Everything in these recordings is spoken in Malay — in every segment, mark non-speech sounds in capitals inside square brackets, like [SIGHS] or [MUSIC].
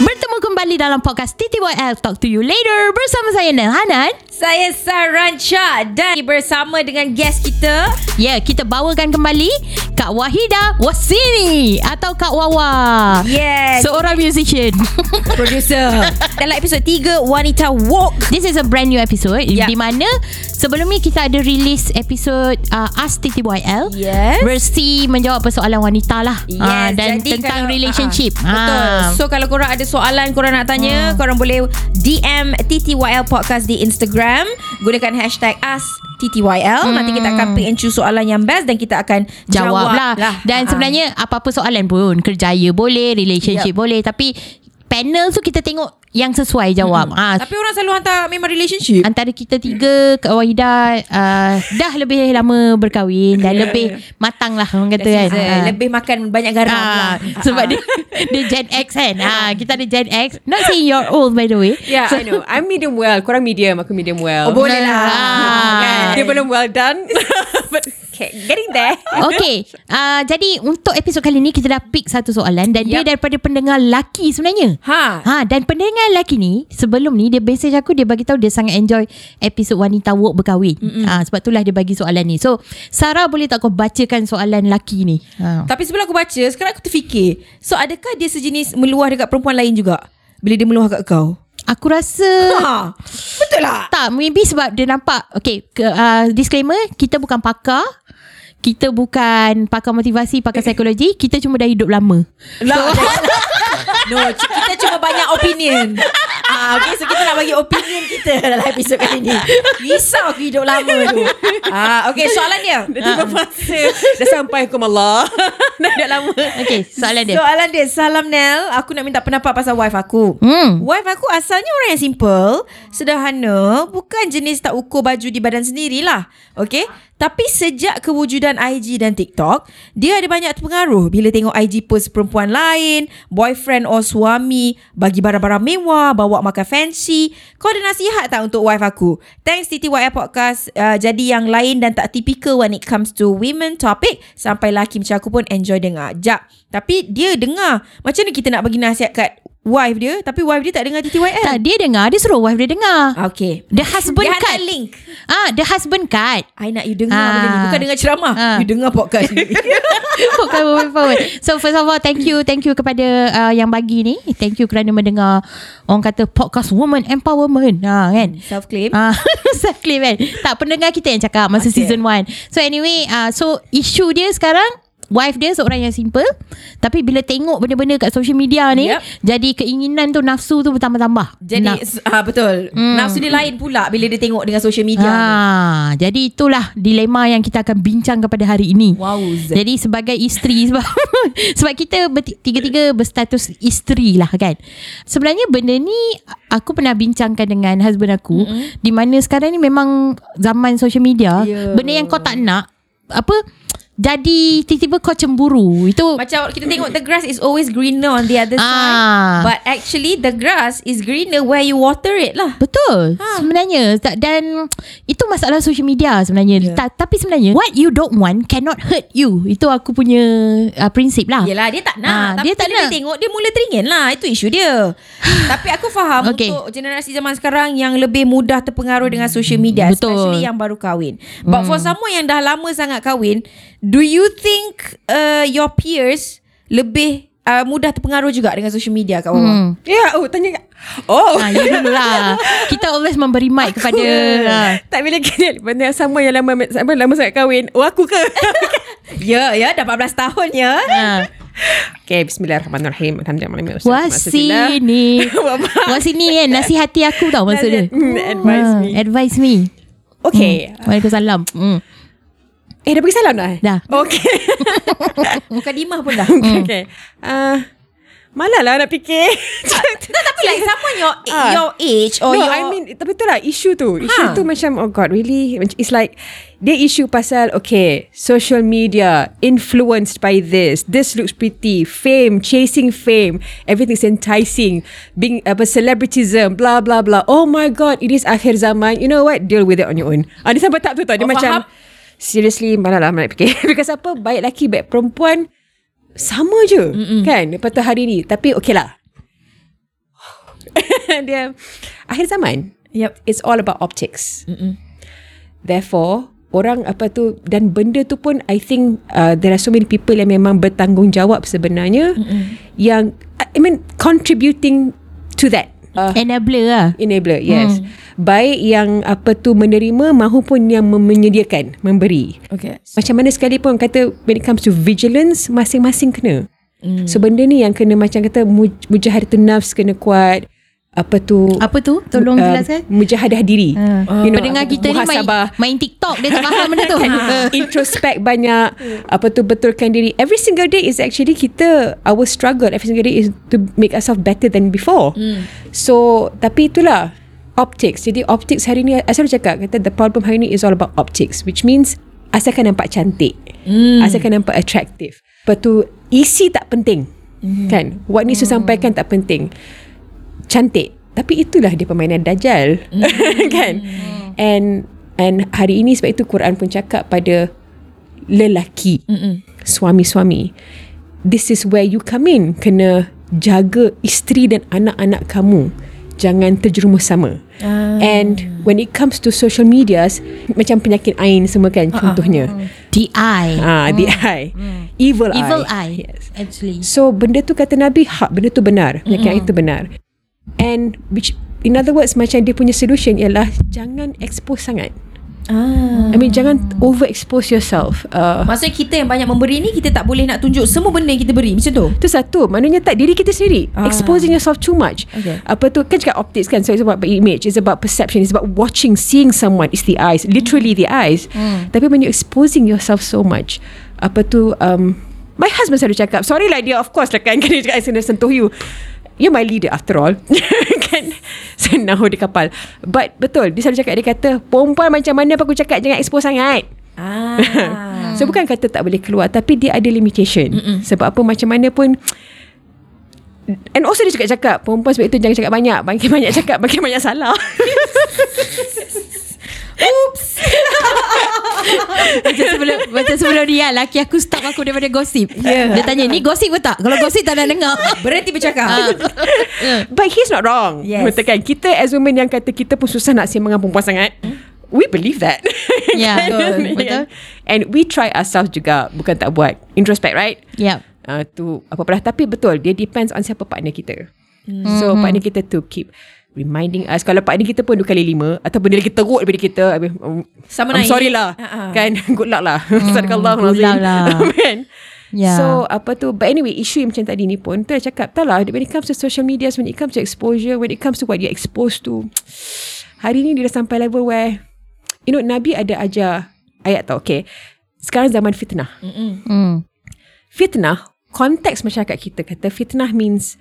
Bertemu kembali dalam podcast TTYL Talk to you later. Bersama saya Nel Hanan. Saya Sarancha dan bersama dengan guest kita Ya, kita bawakan kembali Kak Wahida Wasini atau Kak Wawa. Yes Seorang musician. [LAUGHS] Producer Dalam episod 3 Wanita Walk This is a brand new episode Ya. di mana sebelum ni kita ada release episode uh, Ask TTYL. Yes Versi menjawab persoalan wanita lah Yes, Ah, Dan jadi tentang kalau- relationship ah, Betul Ah. So kalau korang ada soalan Korang nak tanya Hmm. Korang boleh DM TTYL Podcast di Instagram Gunakan hashtag Ask TTYL Nanti kita akan pick and choose soalan yang best Dan kita akan Jawab, jawab, lah. Dan Ah, ah. sebenarnya apa-apa soalan pun Kerjaya boleh Relationship Yup. boleh Tapi panel tu kita tengok Yang sesuai jawab ah, Tapi orang selalu hantar Memang relationship Antara kita tiga Kak Wahida uh, Dah lebih lama berkahwin Dan lebih matang lah Orang kata kan. Ah. Lebih makan banyak garam Ah, lah sebab dia dia Gen X kan. Ah, kita ada Gen X. Not saying you're old by the way. Yeah, I know. I'm medium well. Korang medium, aku medium well. Oh boleh lah Ah. Kan? Dia belum well done. Getting there. [LAUGHS] Okay uh, Jadi untuk episod kali ni Kita dah pick satu soalan Dan dia Yup. daripada pendengar lelaki sebenarnya Ha. Ha dan pendengar lelaki ni sebelum ni dia message aku dia bagi tahu dia sangat enjoy episod wanita walk berkahwin. Ha sebab itulah dia bagi soalan ni. So Sarah boleh tak kau bacakan soalan lelaki ni? Ha. Tapi sebelum aku baca Sekarang aku terfikir So adakah dia sejenis Meluah dekat perempuan lain juga Bila dia meluah kat kau Aku rasa ha. Betul lah tak maybe sebab dia nampak okay ke, uh, disclaimer kita bukan pakar kita bukan pakar motivasi, pakar psikologi. Kita cuma dah hidup lama. lah, [LAUGHS] No Kita cuma banyak opinion ah, Okay so kita nak bagi opinion kita [LAUGHS] Dalam episod kali ni Risau aku hidup lama tu ah, Okay soalan dia Dah tiba masa. Dah sampai hukum Allah. [LAUGHS] Dah dah lama. Okay, soalan dia. Soalan dia Salam Nel Aku nak minta pendapat pasal wife aku Hmm. Wife aku asalnya orang yang simple Sederhana Bukan jenis tak ukur baju di badan sendirilah Okay Tapi sejak kewujudan IG dan TikTok Dia ada banyak terpengaruh. Bila tengok IG post perempuan lain Boyfriend or suami Bagi barang-barang mewah Bawa makan fancy. Kau ada nasihat tak untuk wife aku? Thanks TTYL Podcast. Uh, Jadi yang lain dan tak typical When it comes to women topic Sampai laki macam aku pun enjoy dengar. Jap Tapi dia dengar. Macam mana kita nak bagi nasihat kat wife dia Tapi wife dia tak dengar TTYL Tak, dia dengar. Dia suruh wife dia dengar. Okay The husband Dia cut. hantar link Ah, the husband cut. I nak you dengar Ah. benda ni Bukan dengar ceramah Ah. You dengar podcast ni Bukan woman power. So first of all, thank you, thank you kepada uh, yang bagi ni. Thank you kerana mendengar orang kata podcast woman empowerment. Ha kan? Self-claim Ah, [LAUGHS] self claim kan. Tak pendengar kita yang cakap masa okay. Okay. season 1. So anyway, uh, so isu dia sekarang Wife dia seorang yang simple Tapi bila tengok benda-benda kat social media ni Yup. Jadi keinginan tu Nafsu tu bertambah-tambah Jadi Nak- ah, Betul Hmm. Nafsu dia lain pula Bila dia tengok dengan social media ni. Ha, jadi itulah dilema yang kita akan bincang kepada hari ini. Wow Jadi sebagai isteri [LAUGHS] sebab sebab kita tiga-tiga berstatus isteri lah kan. Sebenarnya benda ni aku pernah bincangkan dengan husband aku mm-hmm. di mana sekarang ni memang zaman social media Ya. benda yang kau tak nak apa jadi tiba-tiba kau cemburu. Itu Macam kita tengok The grass is always greener On the other Ah. side But actually The grass is greener Where you water it lah Betul Ha. Sebenarnya Dan Itu masalah social media sebenarnya Ya. Ta- Tapi sebenarnya What you don't want Cannot hurt you Itu aku punya uh, Prinsip lah Yelah dia tak nak Ah, Tapi dia tak nak. tengok Dia mula teringin lah Itu isu dia [SIGHS] Tapi aku faham Okay. Untuk generasi zaman sekarang Yang lebih mudah terpengaruh Dengan social media Betul. Especially yang baru kahwin But for someone yang dah lama sangat kahwin Do you think uh, Your peers Lebih uh, mudah terpengaruh juga Dengan social media kat bawah hmm. Ya, oh tanya. Oh. Ha, you dulu lah Kita always memberi mic kepada ha. [LAUGHS] Tak bila kena benda yang sama yang lama sama lama sangat kahwin. Oh aku ke? [LAUGHS] Ya ya Dah 14 tahun ya ha. okay, bismillahirrahmanirrahim. Alhamdulillah. [LAUGHS] Wah sini Wah sini kan Nasihati aku tau maksud dia Hmm, Advise Ha, me. Advise me Okay. hmm. Waalaikumsalam hmm. Eh dah bagi salam dah? eh? Dah Okay. [LAUGHS] Muka dimah pun dah okay. okay. Uh, malah lah nak fikir. [LAUGHS] No, tapi like someone your [LAUGHS] Ah. your age or no, your I mean tapi tu lah isu tu. Isu Ha. tu macam oh god really It's like Dia isu pasal Okay Social media Influenced by this This looks pretty Fame Chasing fame Everything's enticing Being apa Celebritism Blah blah blah Oh my god It is akhir zaman You know what Deal with it on your own ah, Dia sampai tak tu tau Dia Oh, macam faham. Seriously Mana lah nak fikir [LAUGHS] Because apa Baik lelaki Baik perempuan Sama je Mm-mm. Kan Lepas tu hari ni Tapi okay lah [LAUGHS] Dia Akhir zaman Yep. It's all about optics Mm-mm. Therefore Orang apa tu Dan benda tu pun I think uh, There are so many people Yang memang bertanggungjawab sebenarnya Mm-mm. Yang I mean Contributing To that uh, Enabler lah. Enabler yes hmm. Baik yang apa tu menerima Mahupun yang menyediakan Memberi Okay. Macam mana sekalipun Kata when it comes to vigilance Masing-masing kena hmm. So benda ni yang kena Macam kata muj- Mujahadatun nafs kena kuat Apa tu? Apa tu? Tolong uh, jelaskan. Mujahadah diri. Uh, You know, Pendengar tu, kita ni main, main TikTok Dia tak faham benda tu. [LAUGHS] Introspect banyak apa tu betulkan diri. Every single day is actually kita our struggle every single day is to make ourselves better than before. Mm. so tapi itulah optics. Jadi optics hari ni I selalu cakap kata the problem hari ni is all about optics which means asalkan nampak cantik. Mm. asalkan nampak attractive. Lepas tu isi tak penting. Mm. kan? What needs to sampaikan tak penting cantik. Tapi itulah dia permainan dajal [LAUGHS] kan? And and hari ini sebab itu Quran pun cakap pada lelaki Mm-mm. suami-suami this is where you come in. Kena jaga isteri dan anak-anak kamu. Jangan terjerumus sama. Ah. and when it comes to social medias macam penyakit ain semua kan contohnya. DI ah. The eye. Evil, Evil eye. eye yes. Actually. So benda tu kata Nabi hak benda tu benar. Penyakit mm itu benar. And which in other words macam dia punya solution ialah jangan expose sangat. Ah. I mean jangan overexpose yourself. Uh, Maksudnya kita yang banyak memberi ni Kita tak boleh nak tunjuk Semua benda yang kita beri. Macam tu? Itu satu. Maknanya tak diri kita sendiri. Ah. Exposing yourself too much. Okay. Apa tu? Kan cakap optics kan? So it's about image. It's about perception. It's about watching Seeing someone. It's the eyes. Literally the eyes. Tapi when you're exposing yourself so much Apa tu um, My husband selalu cakap Sorry lah dia Of course lah kan. [LAUGHS] Dia cakap I kena sentuh you You're my leader after all. [LAUGHS] Kan? Senang di kapal. But betul Dia selalu cakap Dia kata Perempuan macam mana Apa aku cakap Jangan expose sangat. Ah. [LAUGHS] So bukan kata tak boleh keluar Tapi dia ada limitation. Mm-mm. Sebab apa macam mana pun And also dia juga cakap Perempuan sebab itu jangan cakap banyak. Makin banyak cakap Makin banyak salah [LAUGHS] Macam sebelum Macam sebelum ni kan Laki aku stop aku daripada gosip. Yeah. Dia tanya Ni gosip ke tak? Kalau gosip tak nak dengar. Berhenti bercakap. [LAUGHS] But he's not wrong. Yes. Betul kan? Kita as women yang kata Kita pun susah nak sembang dengan perempuan sangat We believe that. [LAUGHS] Ya, betul, [LAUGHS] betul. And we try ourselves juga Bukan tak buat. Introspect right? Yep uh, tu apa pula. Tapi betul dia depends on siapa partner kita. Mm. so partner kita to keep reminding us kalau partner kita pun dua kali lima ataupun dia lagi teruk daripada kita um, Sama I'm naik. sorry lah Uh-uh. kan [LAUGHS] good luck lah sadaqallah good luck lah. [LAUGHS] kan Ya. So apa tu But anyway Isu yang macam tadi ni pun Tu dah cakap Tak lah When it comes to social media When it comes to exposure When it comes to what you're exposed to [TSK] Hari ni dia dah sampai level where You know Nabi ada ajar Ayat tau Okay Sekarang zaman fitnah hmm. fitnah konteks masyarakat kita kata fitnah means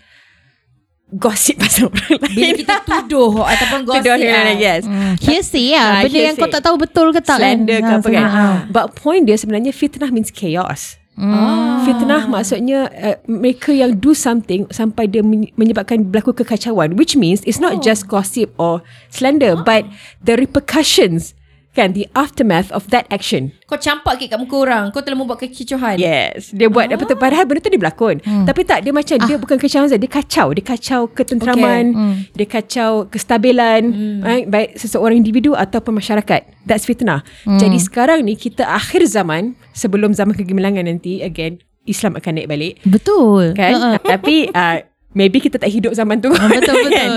gossip [LAUGHS] pasal orang lain. Bila kita tuduh Ataupun gosip Tuduh orang lain, ah. yes. Hearsay lah Ah, Benda yang hearsay. kau tak tahu betul ke tak kan Slander ke Ah, apa kan. ah. But point dia sebenarnya fitnah means chaos. Ah. Fitnah maksudnya uh, mereka yang do something sampai dia men- menyebabkan berlaku kekacauan which means it's not just gossip or slander but the repercussions kan the aftermath of that action. Kau campak kek kat muka orang Kau telah membuat kekicauan Yes Dia buat apa tu Padahal benda tu dia berlakon hmm. Tapi tak Dia macam Dia bukan saja Dia kacau Dia kacau ketenteraman Okay. Hmm. Dia kacau kestabilan hmm. right? Baik seseorang individu Ataupun masyarakat That's fitnah hmm. Jadi sekarang ni Kita akhir zaman Sebelum zaman kegemilangan nanti Again Islam akan naik balik Betul Kan Ah, ah. Tapi uh, Maybe kita tak hidup zaman tu Ah, Betul [LAUGHS] betul kan?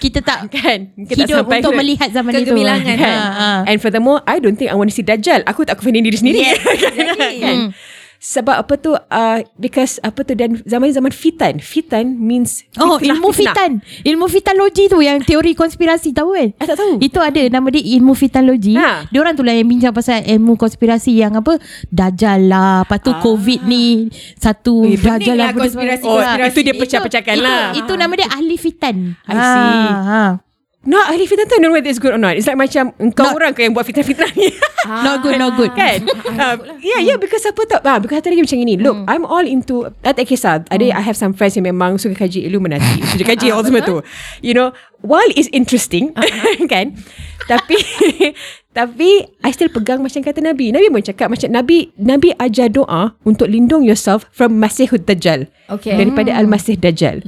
Kita tak [LAUGHS] Kan kita Hidup sampai untuk ke- melihat zaman itu Kegemilangan. kan? Ah, [LAUGHS] ah. And furthermore I don't think I want to see Dajjal Aku tak confident diri sendiri Yes, [LAUGHS] Kan? exactly. kan? Sebab apa tu uh, Because apa tu Dan zaman-zaman fitan Fitan means Oh fitnah, ilmu fitnah. fitan Ilmu fitalogi tu Yang teori konspirasi tahu kan I tak tahu Itu ada nama dia ilmu fitalogi. Ha. Dia orang tu lah yang bincang pasal ilmu konspirasi yang apa Dajjal lah, lepas tu Ah. COVID ni satu Eh, pening Dajjal lah benda- konspirasi- Oh konspirasi. itu dia Itu- pecah-pecahkan itu, lah Itu nama dia ahli fitan. I see. Ha, ha. Nak ahli fitnah tu I don't know whether it's good or not. It's like macam Engkau Not- orang ke yang buat fitnah-fitnah ni? [LAUGHS] Not good, not good. Kan? [LAUGHS] Uh, Yeah yeah Because apa tak ah, Because lagi macam ini Look I'm all into Tak tak kisah. Ada I have some friends Yang memang suka kaji Illuminati [LAUGHS] Suka kaji all semua tu. You know While it's interesting Kan? Tapi Tapi I still pegang Macam kata Nabi. Nabi pun cakap Macam Nabi Nabi ajar doa Untuk lindung yourself From Masihud Dajjal Okay. Daripada Al-Masih Dajjal.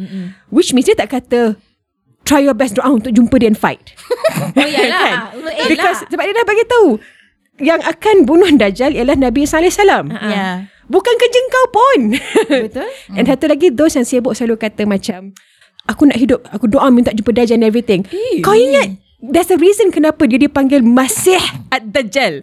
Which means dia tak kata Try your best doa Untuk jumpa dia and fight [LAUGHS] Oh yalah. Untuk elak. Because sebab dia dah bagi tahu yang akan bunuh Dajjal ialah Nabi sallallahu alaihi wasallam. Yeah. Bukan kerja kau pun. Betul. [LAUGHS] And satu lagi those yang sibuk selalu kata macam aku nak hidup, aku doa minta jumpa Dajjal and everything. Kau ingat there's a reason kenapa dia dipanggil Masih ad-Dajjal.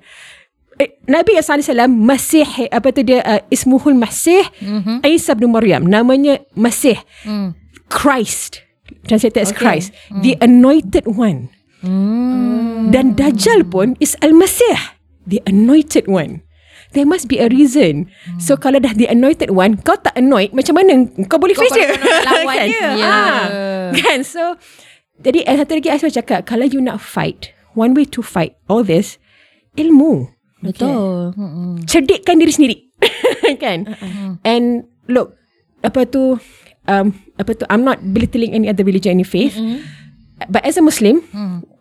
Eh, Nabi sallallahu alaihi wasallam Masih apa tu dia uh, ismuhul Masih mm-hmm. Isa bin Maryam namanya Masih Mm. Christ translated as Christ the anointed one dan Dajjal pun is Al-Masih the anointed one There must be a reason. So kalau dah the anointed one, kau tak anoint, macam mana kau boleh Kau face dia? [LAUGHS] kan? dia. Ya. Ah, kan? So, jadi eh, satu lagi Aiswa cakap, kalau you nak fight, one way to fight all this, ilmu. Betul. Mm-mm. Cerdikkan diri sendiri. [LAUGHS] kan? And look, apa tu, um, apa tu, I'm not belittling any other religion, any faith. But as a Muslim,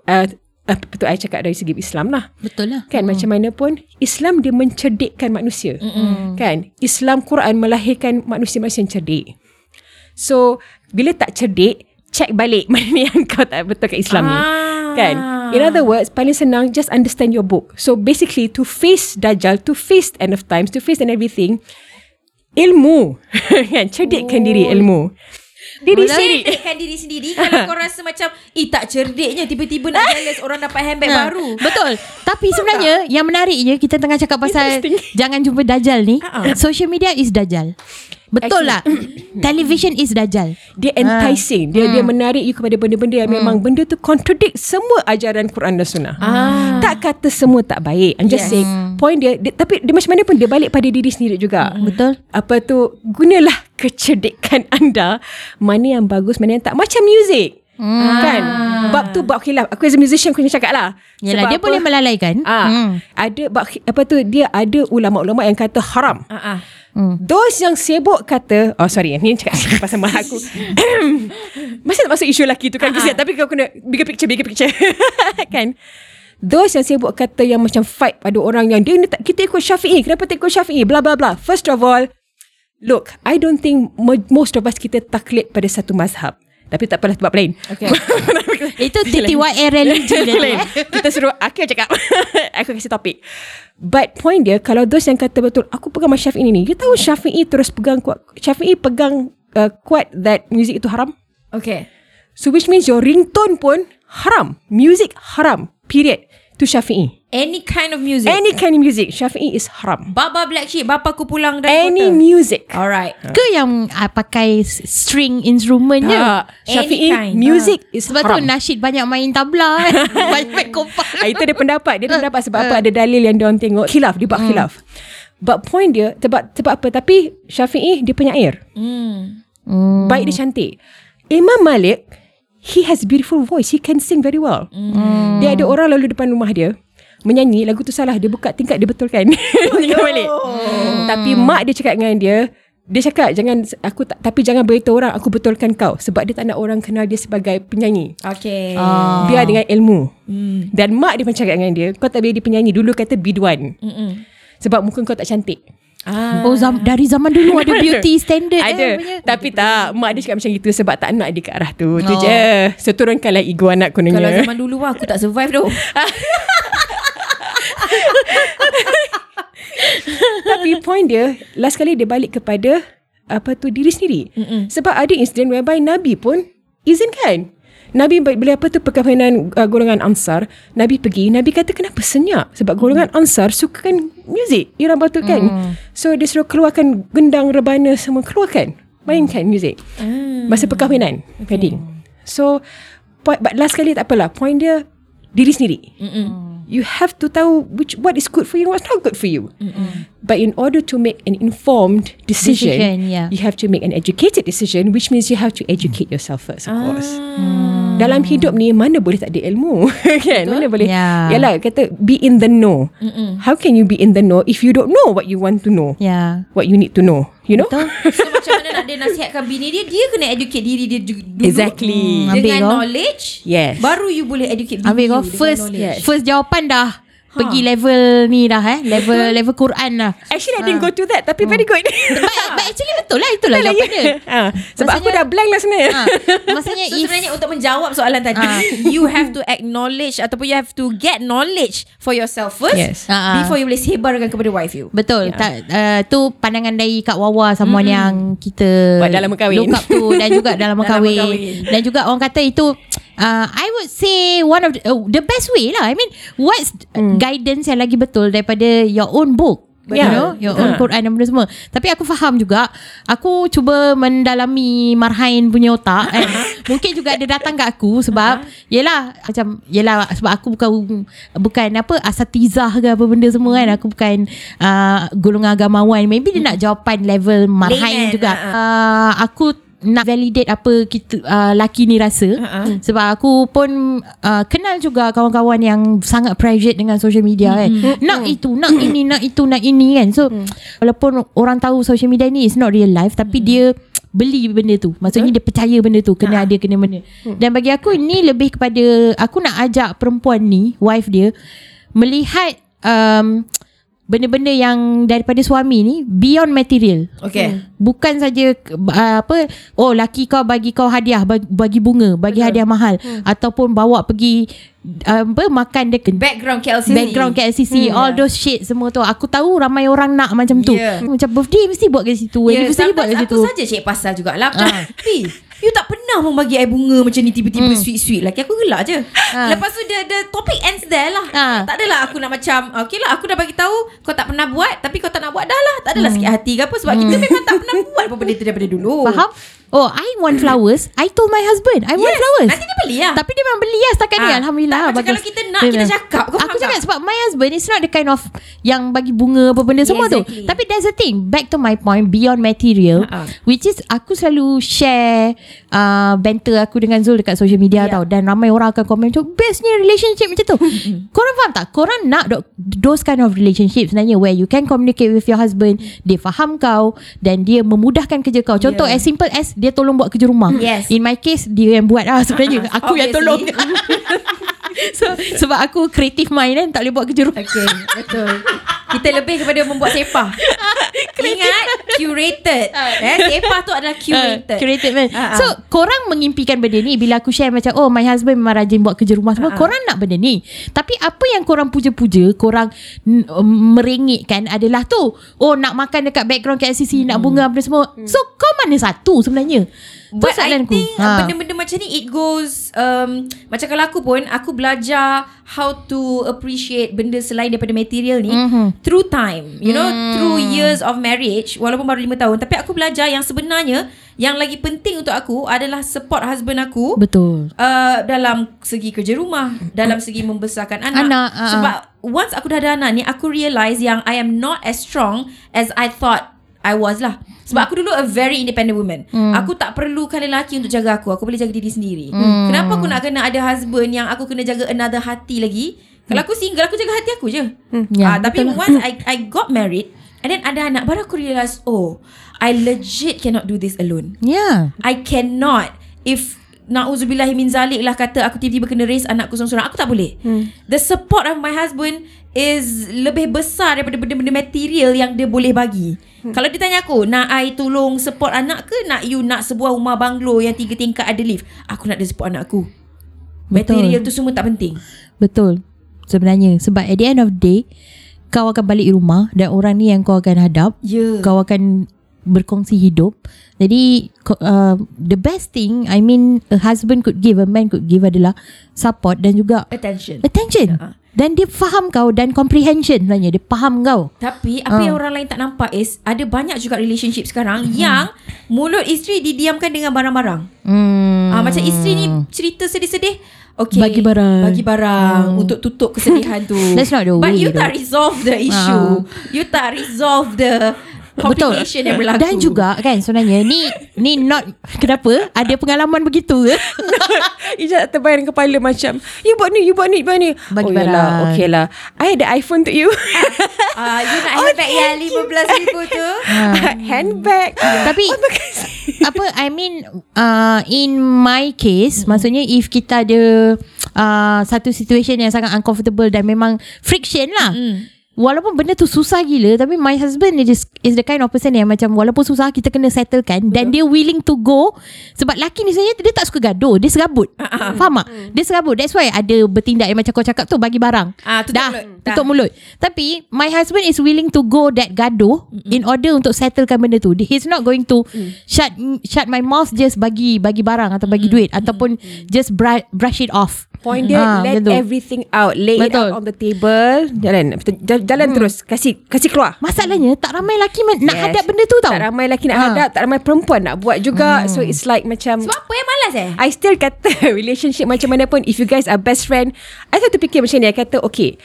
uh, apa tu, I cakap dari segi Islam lah. Betul lah. Kan macam mana pun Islam dia mencerdikkan manusia. Mm-mm. Kan? Islam Quran melahirkan manusia-manusia yang cerdik. So bila tak cerdik, check balik [LAUGHS] mana yang kau tak betul kat Islam ni. Ah. Kan? In other words, paling senang just understand your book. So basically to face Dajjal, to face end of times, to face and everything, ilmu. [LAUGHS] kan? Cerdikkan diri ilmu. Diri sendiri. Cerdikkan diri sendiri Kalau kau rasa macam Eh tak cerdiknya Tiba-tiba nak jealous Orang dapat handbag [LAUGHS] Ha, baru Betul. Tapi sebenarnya yang menariknya kita tengah cakap pasal jangan jumpa dajal ni. Ha-ha. Social media is dajal. Betul lah. [COUGHS] [COUGHS] Television is dajal. Dia enticing. Dia dia menarik you kepada benda-benda yang memang benda tu contradict semua ajaran Quran dan Sunnah. Ah. Tak kata semua tak baik. I'm just Yes. saying point dia, dia tapi dia macam mana pun dia balik pada diri sendiri juga. Betul. Apa tu gunalah [LAUGHS] kecerdikan anda mana yang bagus mana yang tak macam music. Hmm. Kan? Bab tu bab khilaf. Aku as a musician aku kena cakap lah. Sebab dia apa? boleh melalaikan. Ah, Hmm. ada bab apa tu dia ada ulama-ulama yang kata haram. Ah, ah. Hmm. Those yang sibuk kata Oh sorry Ni cakap [LAUGHS] pasal mak aku. [COUGHS] Masih tak masuk isu lelaki tu kan Kesian. Tapi kau kena Bigger picture Bigger picture. [LAUGHS] Kan? Those yang sibuk kata Yang macam fight pada orang Yang dia ni tak, Kita ikut syafi'i. Kenapa tak ikut syafi'i? Blah blah blah First of all Look I don't think mo- Most of us kita taklid Pada satu mazhab Tapi tak apalah Sebab lain. Okay [LAUGHS] Itu TTYR religion [LAUGHS] lain. Kita suruh yang cakap. [LAUGHS] Aku kasih topik. But point dia Kalau those yang kata betul Aku pegang Mas Syafi'i ni You tahu Syafi'i terus pegang kuat. Syafi'i pegang uh, Kuat that music itu haram. Okay So which means Your ringtone pun Haram. Music haram. Period. To Syafi'i Any kind of music Any kind of music Syafi'i is haram Baba Black Sheep Bapa aku pulang dari Any kota music Alright Ke yang uh, pakai string instrumentnya. Tak Syafi'i Any kind. Music is Sebab haram tu nasyid banyak main tabla kan. [LAUGHS] [LAUGHS] banyak main kompak. Ah, itu dia pendapat. Dia pendapat sebab apa ada dalil yang dia orang tengok khilaf, dia buat khilaf. But point dia sebab sebab apa? Tapi Syafi'i dia penyair. Hmm. Hmm. Baik dia cantik. Imam Malik he has beautiful voice. He can sing very well. Hmm. Dia ada orang lalu depan rumah dia menyanyi lagu tu salah dia buka tingkat dia betulkan [LAUGHS] Imam Malik. Tapi mak dia cakap dengan dia dia cakap jangan aku tak tapi jangan beritahu orang aku betulkan kau sebab dia tak nak orang kenal dia sebagai penyanyi. Okay Ah. Biar dengan ilmu. Dan mak dia pun cakap dengan dia, kau tak boleh jadi penyanyi. Dulu kata biduan. Mm-mm. Sebab muka kau tak cantik. Ah. Oh zam- dari zaman dulu ada [LAUGHS] beauty standard Ada. eh, punya. Tapi tak, mak dia cakap macam itu sebab tak nak dia ke arah tu. Tu Oh. je. So turunkanlah ego anak kononnya. Kalau zaman dulu lah Aku tak survive tu [LAUGHS] [LAUGHS] Tapi point dia, last kali dia balik kepada apa tu diri sendiri. Mm-mm. Sebab ada insiden whereby Nabi pun izinkan. Nabi bila apa tu perkahwinan uh, golongan Ansar, Nabi pergi, Nabi kata kenapa senyap? Sebab golongan Ansar sukakan muzik, irama betul kan? Mm. So dia suruh keluarkan gendang, rebana semua keluarkan. Mainkan muzik. Hmm. Masa perkahwinan, wedding. So point, but last kali tak apalah, point dia diri sendiri. Mm-mm. You have to tahu which what is good for you what's not good for you. But in order to make an informed decision, Decision, yeah. you have to make an educated decision, which means you have to educate yourself first, of course. Ah. Dalam hidup ni mana boleh tak ada ilmu [LAUGHS] kan? Mana boleh? Yeah. Yalah kata be in the know. How can you be in the know if you don't know what you want to know? Ya. What you need to know, you know? Betul. [LAUGHS] So macam mana nak dia nasihatkan bini dia Dia kena educate diri dia dulu Exactly. Hmm, ambil Dengan kau. knowledge Yes. Baru you boleh educate bini Ambil you first knowledge. first jawapan dah pergi level ni dah eh. Level level Quran dah. Actually I didn't go to that Tapi very good But, but [LAUGHS] actually betul lah itulah jawapan dia. ha, Sebab aku Maksudnya- dah blank lah sebenarnya Ha, maksudnya [LAUGHS] So if sebenarnya untuk menjawab soalan tadi Ah. You have to acknowledge Ataupun you have to get knowledge For yourself first Yes. Ah, ah. Before you boleh sebarkan kepada wife you Betul yeah. tak, uh, Tu pandangan dari Kak Wawa Someone mm. yang kita Buat dalam kahwin. Look up tu Dan juga dalam [LAUGHS] kahwin. Dan juga orang kata itu uh, I would say One of the, uh, the best way lah. I mean What's mm. guidance yang lagi betul Daripada your own book? You Yeah. know Your own Ha. Quran dan benda semua. Tapi aku faham juga Aku cuba mendalami Marhain punya otak kan. [LAUGHS] Mungkin juga dia datang kat aku Sebab Yelah Macam Yelah Sebab aku bukan Bukan apa Asatizah ke apa benda semua kan. Aku bukan uh, Golongan agamawan. Maybe dia nak jawapan level Marhain Layman, juga. ha, uh, Aku nak validate apa kita uh, laki ni rasa. Ha-ha. sebab aku pun uh, kenal juga kawan-kawan yang sangat private dengan social media kan. Nak itu nak [COUGHS] ini nak itu nak ini kan. So walaupun orang tahu social media ni is not real life tapi dia beli benda tu. Maksudnya dia percaya benda tu kena ada kena benda. Dan bagi aku ini lebih kepada aku nak ajak perempuan ni wife dia melihat um, benda-benda yang daripada suami ni beyond material. Okay Bukan saja uh, apa oh laki kau bagi kau hadiah bagi, bagi bunga, bagi hadiah mahal. Hmm. ataupun bawa pergi uh, apa makan dekat Background KLCC background KLCC hmm, all those shit semua tu. Aku tahu ramai orang nak macam tu. Yeah. macam birthday mesti buat kat situ anniversary buat kat situ. aku saja cek pasal jugalah. Macam Ah. Pi You tak pernah membagi I bunga macam ni Tiba-tiba sweet-sweet. Laki aku gelak je. Ah. Lepas tu the, the topic ends there lah. Ah. Tak adalah aku nak macam Okay lah aku dah bagi tahu Kau tak pernah buat Tapi kau tak nak buat dah lah. Tak adalah sakit hati ke apa Sebab kita memang tak pernah buat apa benda tu daripada dulu. Faham? Oh, I want [CLEARS THROAT] flowers. I told my husband, I want Yes, flowers. nanti dia beli lah. Tapi dia memang beli lah setakat ni. Ah, Alhamdulillah. tak, bagus. kalau kita nak, kita cakap. Kau Aku cakap tak? sebab my husband is not the kind of yang bagi bunga apa benda semua tu. exactly. Tapi there's a thing. Back to my point, beyond material. Ah. Which is aku selalu share uh, banter aku dengan Zul dekat social media Yeah. tau. Dan ramai orang akan komen macam bestnya relationship macam tu. [LAUGHS] Korang faham tak? Korang nak do- those kind of relationship sebenarnya where you can communicate with your husband. Dia faham kau dan dia memudahkan kerja kau. Contoh Yeah. as simple as dia tolong buat kerja rumah. Yes. In my case dia yang buat lah sebenarnya. [LAUGHS] Aku yang tolong. Obviously. [LAUGHS] so, sebab aku creative mind kan tak boleh buat kerja rumah. Okay Betul [LAUGHS] Kita lebih kepada membuat sepah. [LAUGHS] Ingat Curated. Eh, Sepah tu adalah curated. Uh, curated man. Ah, ah. So korang mengimpikan benda ni Bila aku share macam Oh my husband memang rajin buat kerja rumah semua Ah, ah. Korang nak benda ni. Tapi apa yang korang puja-puja Korang n- um, merengekkan adalah tu. Oh nak makan dekat background KLCC Nak bunga apa semua. So kau mana satu sebenarnya But I think Ha. benda-benda macam ni it goes um, macam kalau aku pun aku belajar how to appreciate benda selain daripada material ni Mhm. through time. You know, through years of marriage walaupun baru 5 tahun tapi aku belajar yang sebenarnya yang lagi penting untuk aku adalah support husband aku Betul uh, dalam segi kerja rumah, dalam segi membesarkan anak. Anak, ah, Sebab once aku dah ada anak ni, aku realise yang I am not as strong as I thought I was lah. Sebab aku dulu a very independent woman. Hmm. Aku tak perlukan lelaki untuk jaga aku. Aku boleh jaga diri sendiri. Kenapa aku nak kena ada husband yang aku kena jaga another hati lagi? Kalau aku single, aku jaga hati aku je. Ya, Ah, tapi betul lah. once I I got married, and then ada anak, baru aku realise, oh, I legit cannot do this alone. Ya I cannot if Na'udzubillahi min zalik lah kata aku tiba-tiba kena raise anakku seorang-seorang. Aku tak boleh. Hmm. The support of my husband is lebih besar daripada benda-benda material yang dia boleh bagi. Hmm. Kalau dia tanya aku, nak I tolong support anak ke nak you nak sebuah rumah banglo yang tiga tingkat ada lift? Aku nak dia support anak aku. Betul. Material tu semua tak penting. Betul Sebenarnya Sebab at the end of the day Kau akan balik rumah Dan orang ni yang kau akan hadap Ya. Kau akan Berkongsi hidup Jadi uh, The best thing I mean A husband could give A man could give adalah Support Dan juga Attention. Attention Ya. Dan dia faham kau Dan comprehension sebenarnya Dia faham kau Tapi apa Ah. yang orang lain tak nampak is ada banyak juga relationship sekarang yang mulut isteri didiamkan dengan barang-barang. hmm. Ah macam isteri ni cerita sedih-sedih Okay, Bagi barang. Bagi barang Untuk tutup kesedihan tu [LAUGHS] That's not the But way you though. tak resolve the issue You tak resolve the Complication yang berlaku Dan juga kan sebenarnya ni ni not [LAUGHS] kenapa ada pengalaman begitu ke? [LAUGHS] Ijat terbayang kepala macam You buat ni You buat ni buat ni Bagi Oh yalah barang. Okay lah I ada iPhone to you uh, You nak [LAUGHS] handbag yang RM15,000 tu Handbag Tapi apa I mean uh, in my case Hmm. maksudnya if kita ada uh, satu situation yang sangat uncomfortable dan memang friction lah. Hmm. Walaupun benda tu susah gila Tapi my husband is, is the kind of person yang Macam walaupun susah Kita kena settlekan. Dan dia willing to go Sebab laki ni sebenarnya Dia tak suka gaduh Dia serabut. Ah, Faham tak? Dia serabut. That's why ada bertindak Yang macam kau cakap tu Bagi barang. Ah, tutup Dah mulut. Tutup Dah. mulut. Tapi My husband is willing to go That gaduh In order untuk settlekan benda tu. He's not going to Mm. Shut shut my mouth Just bagi Bagi barang Atau bagi duit Ataupun Just bra- brush it off Point dia Ah, Let tu. everything out. Lay it Betul. out on the table. Jalan. Jalan, jalan terus. Kasih Kasih keluar. Masalahnya Tak ramai lelaki man- Nak Yes. hadap benda tu tau. Tak ramai lelaki nak Ah. hadap Tak ramai perempuan nak buat juga. So it's like macam Sebab apa yang malas eh? I still kata [LAUGHS] relationship macam mana pun if you guys are best friend I selalu fikir macam ni. I kata okay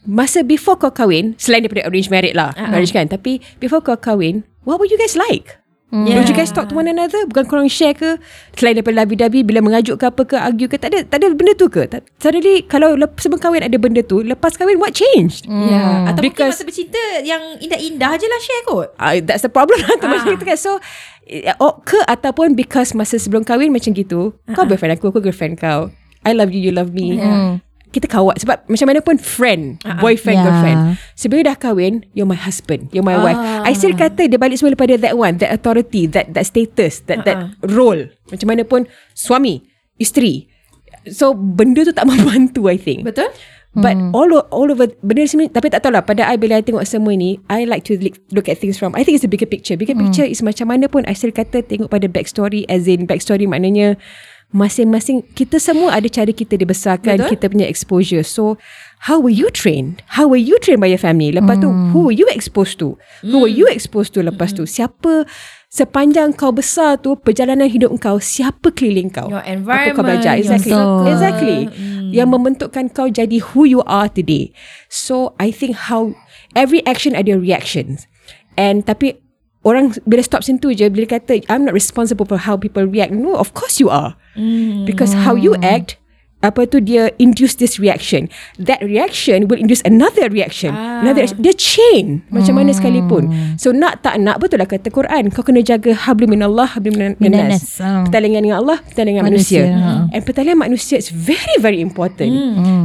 masa before kau kahwin selain daripada arranged marriage lah uh-huh. marriage kan? Tapi before kau kahwin what would you guys like Yeah. Don't you guys talk to one another? Bukan korang share ke? Selain daripada labi-dabi Bila mengajuk ke apa ke Argue ke Tak ada, tak ada benda tu ke? Tak- Suddenly Kalau lep, sebelum kahwin ada benda tu Lepas kahwin what changed? Ya, atau mungkin Because- masa bercinta yang indah-indah je lah share kot. uh, That's the problem. [LAUGHS] Lah Ah. macam itu kan. So eh, oh, Ke ataupun Because masa sebelum kahwin Macam gitu Kau boyfriend aku Aku girlfriend kau. I love you You love me Kita kawat. Sebab macam mana pun Friend Boyfriend Yeah. girlfriend. Sebelum dah kahwin You're my husband You're my wife. I still kata Dia balik semula pada that one That authority That that status That that role. Macam mana pun Suami Isteri. So benda tu tak [LAUGHS] membantu I think. Betul? But all o- all over benda sini tapi tak tahulah pada I bila I tengok semua ni I like to look, look at things from I think it's a bigger picture. Bigger picture is macam mana pun I still kata tengok pada backstory as in backstory maknanya masing-masing kita semua ada cara kita dibesarkan, Betul. kita punya exposure. So how were you trained? How were you trained by your family? Lepas tu who were you exposed to? Who were you exposed to lepas tu? Siapa sepanjang kau besar tu perjalanan hidup kau siapa keliling kau? Your Apa kau environment, belajar? your Exactly. circle. Exactly. Yang membentukkan kau jadi who you are today. So I think how every action ada reactions. And tapi orang bila stop situ je bila kata I'm not responsible for how people react. No, of course you are. Because how you act apa tu dia induce this reaction. That reaction will induce another reaction. Ah. Another reaction. Dia chain macam mana sekalipun. So nak tak nak betul lah kata Quran. Kau kena jaga hablum minallah hablum minan Minan nas. nas. Ah. Pertalian dengan Allah, pertalian dengan Manusia, manusia. ha. And pertalian manusia is very very important.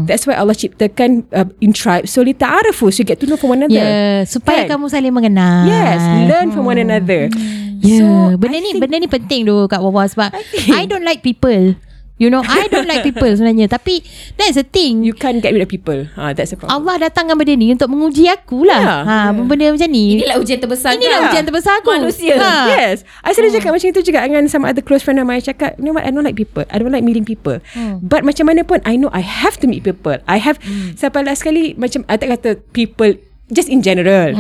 That's why Allah ciptakan uh, in tribe. So li ta'arafu so you get to know from one another. Ya, supaya Kan? kamu saling mengenal. Yes, learn from one another. Ya, So, benda I ni think- benda ni penting tu Kak Wawa sebab I, think- don't like people. You know, I don't like people sebenarnya. Tapi that's the thing. You can't get rid of people. Ah, that's the problem. Allah datangkan benda ni untuk menguji aku lah. Yeah. ha, benda macam ni. Inilah ujian terbesar Inilah kau. ujian terbesar aku. Manusia. Ha. Yes I selalu cakap macam itu juga Dengan sama other close friend of mine I cakap You know what I don't like people I don't like meeting people But macam mana pun I know I have to meet people I have Sampai last sekali Macam I tak kata people Just in general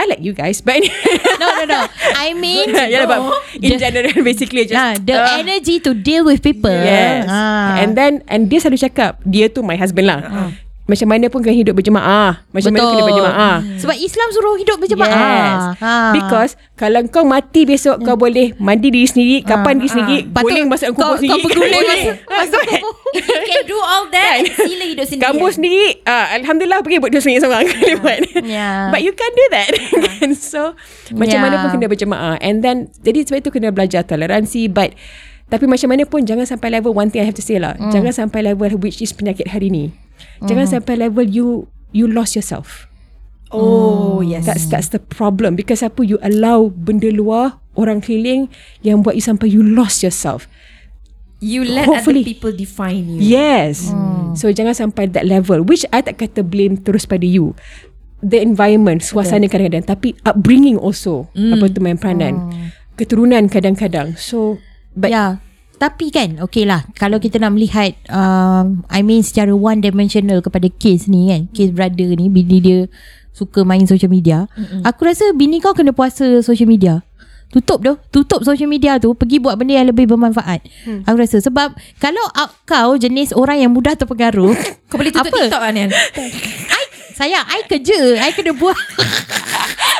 I like you guys But [LAUGHS] No, no, no. I mean, [LAUGHS] yeah, but in Just- general [LAUGHS] basically just nah, the uh, energy to deal with people. Yes Ha. And then And dia selalu cakap Dia tu my husband lah Macam mana pun kena hidup berjemaah. Macam mana kena berjemaah. Sebab Islam suruh hidup berjemaah. Yes. Ha. Because kalau kau mati besok kau boleh mandi diri sendiri, kapan diri sendiri, Patut guling masuk kubur kau- sendiri. kau berguling Boleh. masuk- masuk kubur. You can do all that, sila hidup sendiri. Gambus sendiri. Ah, Alhamdulillah pergi buat dua sendiri seorang. [LAUGHS] Buat. Yeah. But you can't do that. [LAUGHS] Kan? So Macam Yeah. mana pun kena berjemaah. And then Jadi sebab itu kena belajar toleransi. But Tapi macam mana pun Jangan sampai level One thing I have to say lah. Jangan sampai level Which is penyakit hari ni Jangan sampai level You You lost yourself Oh, yes. That's that's the problem because apa you allow benda luar orang keliling yang buat you sampai you lost yourself. You let Hopefully. other people define you. Yes. So jangan sampai that level which I tak kata blame terus pada you. The environment, suasana kadang-kadang tapi upbringing also apa tu main peranan. Keturunan kadang-kadang. So but ya. Tapi kan Okay lah. Kalau kita nak melihat um, I mean secara one dimensional Kepada case ni kan Case brother ni Bini dia Suka main social media Mm-mm. Aku rasa bini kau kena puasa social media. Tutup tu Tutup social media tu Pergi buat benda yang lebih bermanfaat. Hmm. Aku rasa Sebab Kalau kau jenis orang yang mudah terpengaruh [LAUGHS] Kau boleh tutup Apa? TikTok kan Nian? [LAUGHS] I, Sayang I kerja. I kena buat [LAUGHS]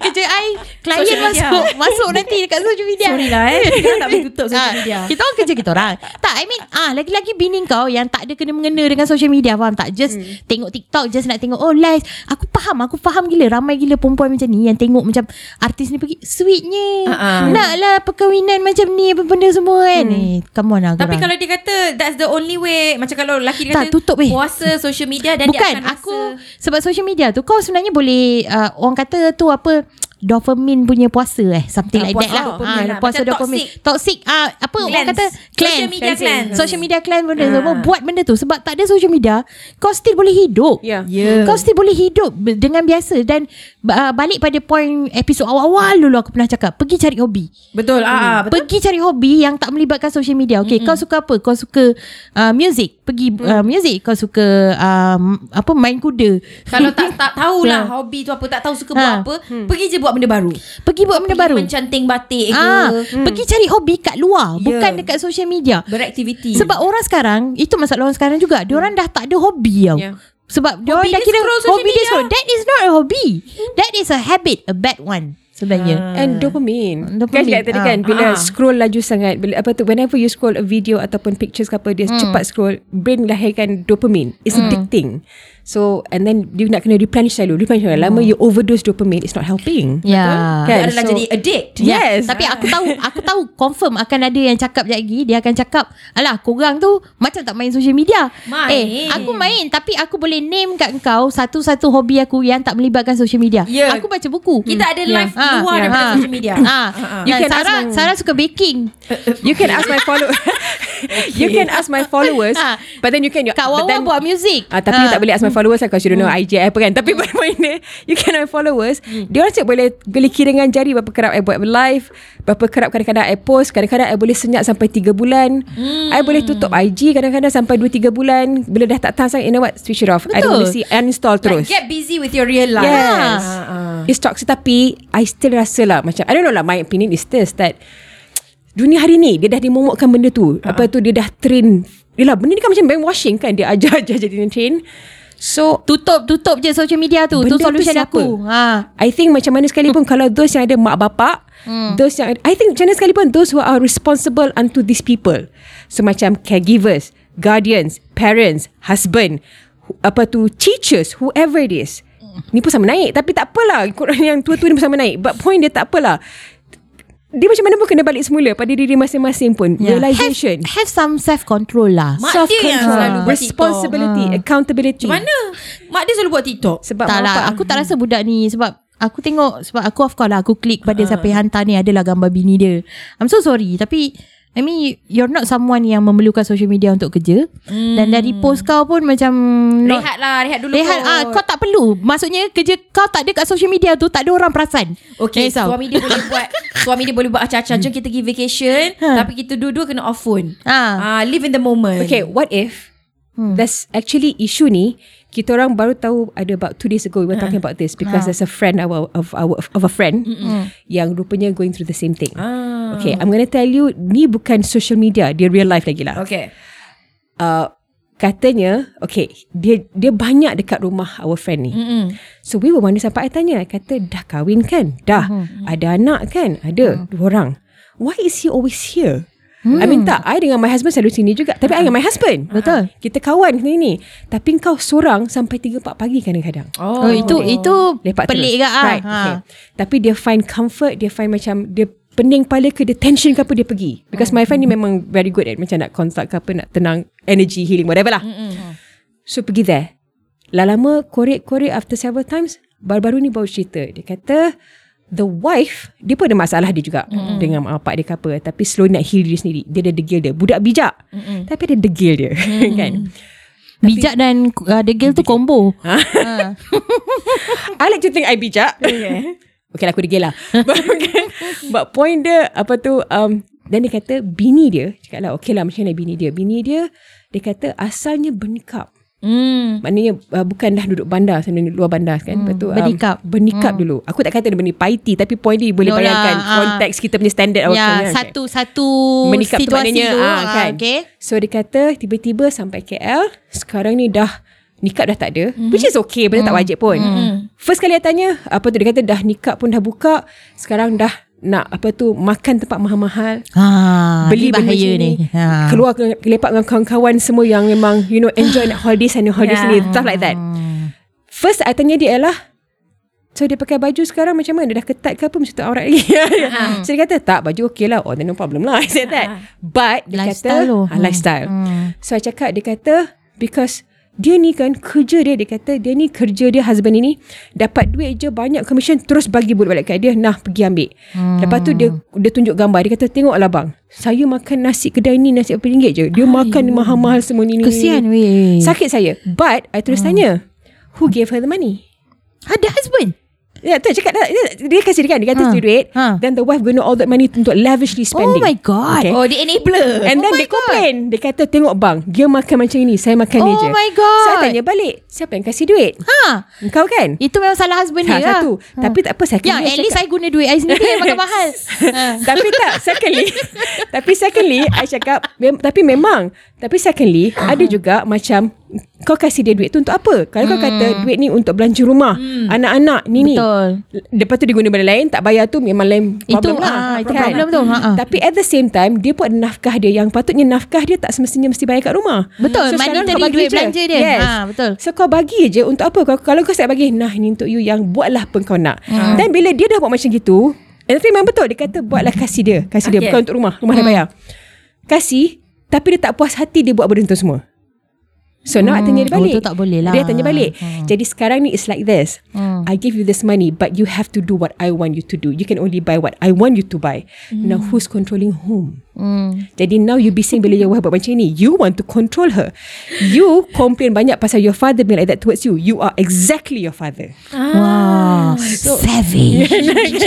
Kerja I Klien Social media. masuk Masuk nanti dekat social media Sorry lah eh [LAUGHS] Kita tak boleh tutup social Ah, media Kita orang kerja kita orang Tak I mean ah Lagi-lagi bini kau Yang tak ada kena-mengena Dengan social media Faham tak Just hmm. tengok TikTok Just nak tengok Oh live Aku faham Aku faham gila Ramai gila perempuan macam ni Yang tengok macam Artis ni pergi Sweetnya ah. Nak lah perkahwinan macam ni Apa benda semua kan hmm. eh, Come on lah Tapi korang. kalau dia kata That's the only way Macam kalau lelaki dia Tak, kata tutup, eh. Puasa social media Dan dia Bukan akan aku rasa Sebab social media tu Kau sebenarnya boleh uh, Orang kata tu apa Dopamine punya puasa eh Something like puasa that lah Ah, lah. Puasa Macam dopamine Toxic ah Apa orang kata Social media cleanse. Social media cleanse benda Ah. semua Buat benda tu Sebab tak ada social media Kau still boleh hidup Yeah. Ya. Kau still boleh hidup Dengan biasa Dan uh, Balik pada point Episod awal-awal dulu Aku pernah cakap Pergi cari hobi Betul ah, Betul Pergi cari hobi yang tak melibatkan social media. Okay, mm-hmm. kau suka apa? Kau suka uh, music, pergi uh, music. Kau suka um, apa main kuda. Kalau [LAUGHS] tak tak tahulah Ha. Hobi tu apa Tak tahu suka Ha. buat apa Pergi je buat benda baru Pergi buat benda Pergi baru. Mencanting batik ke Ah, pergi cari hobi kat luar, Ya. bukan dekat social media. Beraktiviti Sebab orang sekarang, itu masalah orang sekarang juga. Dia orang dah tak ada hobi tau. Yeah. Sebab dia dah kira scroll social hobi dia media. scroll. That is not a hobby. That is a habit, a bad one sebenarnya. And dopamine. Dopamine, Kan cakap tadi ah. kan bila Ah. scroll laju sangat bila apa tu whenever you scroll a video ataupun pictures ke apa dia cepat scroll brain lahirkan dopamine. It's addicting. So and then you nak kena replenish selalu. Replenish selalu. Lama you overdose dopamine it's not helping. Ya. Dia Kan? adalah So- jadi addict Yes. Tapi aku [LAUGHS] tahu aku tahu confirm akan ada yang cakap sekejap lagi dia akan cakap alah korang tu macam tak main social media. Main. Eh aku main tapi aku boleh name kat kau satu-satu hobi aku yang tak melibatkan social media. Ya. Aku baca buku. Kita ada live Ah, luar ya. daripada Ah. social media Ah, You you can ask Sarah, my- Sarah suka baking. You can ask my follow [LAUGHS] You can ask my followers. But then you can Kak Wawa then, buat music. Ah, tapi you tak boleh ask my followers lah Because you don't know IG apa kan. Tapi pada [LAUGHS] point dia You can my followers. Dia orang cakap boleh Boleh kira dengan jari Berapa kerap I buat live Berapa kerap kadang-kadang I post Kadang-kadang I boleh senyap Sampai 3 bulan. I boleh tutup IG Kadang-kadang sampai 2-3 bulan. Bila dah tak tahan sangat You know what? Switch it off. I don't Betul. want to see Uninstall Like, terus. Get busy with your real life. Yes. Ah, ah. It's toxic Tapi I still rasa lah Macam I don't know lah My opinion is this That Dunia hari ni Dia dah dimomokkan benda tu. Uh-huh. Apa tu Dia dah train. Yelah benda ni kan macam brainwashing kan? Dia ajar-ajar [LAUGHS] jadi train So Tutup tutup je social media tu. Tu solution tu aku. Ha. I think macam mana sekalipun Kalau those yang ada mak bapak hmm. Those yang I think macam mana sekalipun Those who are responsible Unto these people So macam caregivers Guardians Parents Husband hu- Apa tu Teachers Whoever it is Ni pun sama naik Tapi tak apalah Korang yang tua-tua ni pun sama naik But point dia tak apalah Dia macam mana pun kena balik semula Pada diri masing-masing pun. Yeah. Realization. Have, have some self control lah. Mak dia yang selalu buat Responsibility Ah. Accountability. Macam mana? Mak dia selalu buat TikTok. Sebab tak lah Aku tak rasa budak ni Sebab Aku tengok Sebab aku of course lah Aku klik pada siapa yang hantar ni Adalah gambar bini dia. I'm so sorry Tapi I mean You're not someone yang Memerlukan social media Untuk kerja Dan dari post kau pun Macam Rehat lah Rehat dulu Rehat kot. ah, Kau tak perlu Maksudnya kerja kau tak ada kat social media tu Tak ada orang perasan Okay risau. Suami dia boleh buat [LAUGHS] Suami dia boleh buat acah-acah Jom kita pergi vacation Ha. Tapi kita dua-dua kena off phone Ah. Ah, Live in the moment Okay, what if Hmm. there's actually issue ni kita orang baru tahu ada about two days ago we were talking about this because there's a friend our, of our of a friend yang rupanya going through the same thing. ah. Okay, I'm gonna tell you ni bukan social media, dia real life lagi lah. Okay Uh, katanya, okay, dia dia banyak dekat rumah our friend ni. Mm-mm. So we were wonder sampai I tanya, I kata dah kahwin kan? Dah. Ada anak kan? Ada. Dua orang. Why is he always here? I mean tak I dengan my husband selalu sini juga Tapi I dengan my husband Betul. Kita kawan kita ni Tapi kau seorang Sampai 3-4 pagi kadang-kadang Oh, itu itu Lepak pelik terus ke ah. right, okay. Tapi dia find comfort Dia find macam Dia pening kepala ke Dia tension ke apa Dia pergi. Because my friend ni memang Very good at Macam nak consult ke apa Nak tenang Energy healing Whatever lah. So pergi there. Lama-lama korek-korek After several times Baru-baru ni baru cerita. Dia kata The wife Dia pun ada masalah dia juga mm. Dengan mak bapak dia ke apa Tapi slow nak heal diri sendiri. Dia ada degil dia. Budak bijak. Mm. Tapi ada degil dia [LAUGHS] Kan? Bijak dan uh, degil tu combo. ha. [LAUGHS] I like to think I bijak. Okay [LAUGHS] Okay lah aku degil lah [LAUGHS] But, okay. But point dia Apa tu um, Dan dia kata Bini dia Cakap lah okay lah macam mana bini dia Bini dia Dia kata asalnya bernikap Hmm. Maknanya uh, bukan dah duduk bandar Sana luar bandar kan Lepas tu um, bernikah. Bernikah dulu Aku tak kata dia bernipaiti Tapi point dia boleh No lah, bayangkan ah. Konteks kita punya standard awak Ya, kan, satu satu Menikah tu situasi maknanya tu. ah, kan Okay. So dia kata Tiba-tiba sampai KL Sekarang ni dah Nikah dah tak ada Mhm. Which is okay Benda tak wajib pun First kali dia tanya Apa tu dia kata Dah nikah pun dah buka Sekarang dah nak apa tu makan tempat mahal-mahal Ha, beli ni benda bahaya macam ni. ni Ha. keluar ke- lepak dengan kawan-kawan semua yang memang you know enjoy [LAUGHS] nak holiday sana holiday Yeah. sini stuff like that first I tanya dia ialah So dia pakai baju sekarang macam mana? Dia dah ketat ke apa? Mesti tak aurat lagi. [LAUGHS] [LAUGHS] so dia kata, tak baju okey lah. Oh then no problem lah. I said that. But dia Lifestyle kata, tu. ah, lifestyle. Hmm. So I cakap, dia kata, because dia ni kan kerja dia, dia kata dia ni kerja dia husband ini dapat duit je banyak commission terus bagi balik kat dia nah pergi ambil. Hmm. Lepas tu dia dia tunjuk gambar dia kata tengoklah bang saya makan nasi kedai ni nasi berapa ringgit je dia makan mahal-mahal semua ni. Kesian weh. Sakit saya. But I terus tanya who gave her the money? Ada husband. Ya tu cakap dah, dia, dia kasih dia kan dia Ha. kata ha. duit Ha. then the wife gonna all that money untuk lavishly spending. Oh my god. Okay. Oh, dia enabler. And then Oh my dia complain Dia kata tengok bang Dia makan macam ini Saya makan ni Oh je my God. Saya tanya balik Siapa yang kasih duit Ha. Engkau kan Itu memang salah husband dia Salah lah. satu Tapi tak apa Secondly Ya, at least I guna duit I sendiri yang makan [LAUGHS] mahal. ha. [LAUGHS] Tapi tak Secondly [LAUGHS] Tapi secondly I cakap mem- Tapi memang Tapi secondly Ada juga macam Kau kasih dia duit tu untuk apa Kalau kau kata Duit ni untuk belanja rumah Anak-anak Ni ni Betul. Lepas tu dia guna benda lain Tak bayar tu memang lain Itu, problem lah ah, itu problem tu. Ha, ha. Tapi at the same time Dia pun ada nafkah dia Yang patutnya nafkah dia Tak semestinya mesti bayar kat rumah Betul, sekarang monetary kau bagi duit je. belanja dia. Yes. Ha, betul. So kau bagi je Untuk apa Kalau, kalau kau siap bagi Nah ni untuk you Yang buatlah apa kau nak Hmm. Dan bila dia dah buat macam gitu And I think memang betul Dia kata buatlah kasih dia Kasih dia Okay. Bukan untuk rumah Rumah Hmm. dah bayar Kasih Tapi dia tak puas hati Dia buat benda tu semua So now I tanya dia Oh, balik tu tak boleh lah. Dia tanya balik Hmm. Jadi sekarang ni It's like this Hmm. I give you this money But you have to do what I want you to do You can only buy what I want you to buy Now who's controlling whom Hmm. jadi now you bising bila your wife buat macam ni. You want to control her. You complain banyak pasal your father being like that towards you. You are exactly your father. Wow. Savage. [LAUGHS]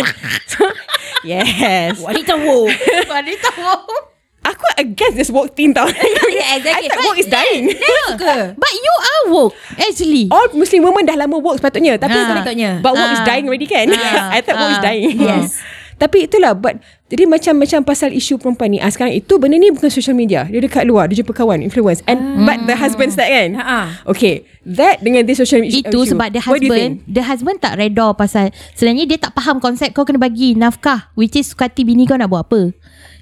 Yes. Wanita woke. [LAUGHS] Wanita wow. Aku against this woke thing tau. [LAUGHS] Yeah, I exactly. thought woke is dying. Suka. [LAUGHS] But you are woke actually. All Muslim women dah lama woke sepatutnya. Tapi Ah. Sepatutnya. But woke is Ah. dying already kan? Ah. [LAUGHS] I thought woke is dying. Yes. Tapi itulah but jadi macam-macam pasal isu perempuan ni. Ah, sekarang itu benda ni bukan social media. Dia dekat luar, dia jumpa kawan, influence. And but the husband start kan? Ha-ha. Okay. That dengan this social media Itu sebab the husband The husband tak redor pasal Sebenarnya dia tak faham konsep Kau kena bagi nafkah Which is suka hati bini kau nak buat apa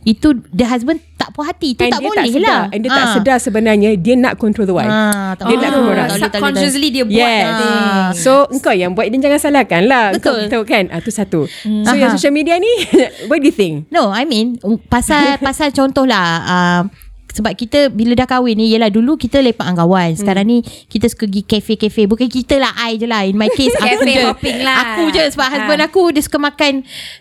Itu the husband tak puas hati Itu And tak boleh tak sedar. lah And dia tak Ah. sedar sebenarnya dia nak control the wife. Ah, tak dia boleh. nak control orang. tak tak boleh, Subconsciously dia buat Yes. that thing. Ah. So engkau yang buat dia jangan salahkan lah. Betul. Tahu kan? Ah, tu satu. So Aha. yang social media ni, [LAUGHS] what do you think? No I mean Pasal pasal contoh lah uh, sebab kita bila dah kahwin ni Yelah dulu kita lepak dengan kawan Sekarang ni Kita suka pergi kafe-kafe Bukan kita lah I je lah In my case [LAUGHS] aku je lah. Aku je Sebab Ha. husband aku Dia suka makan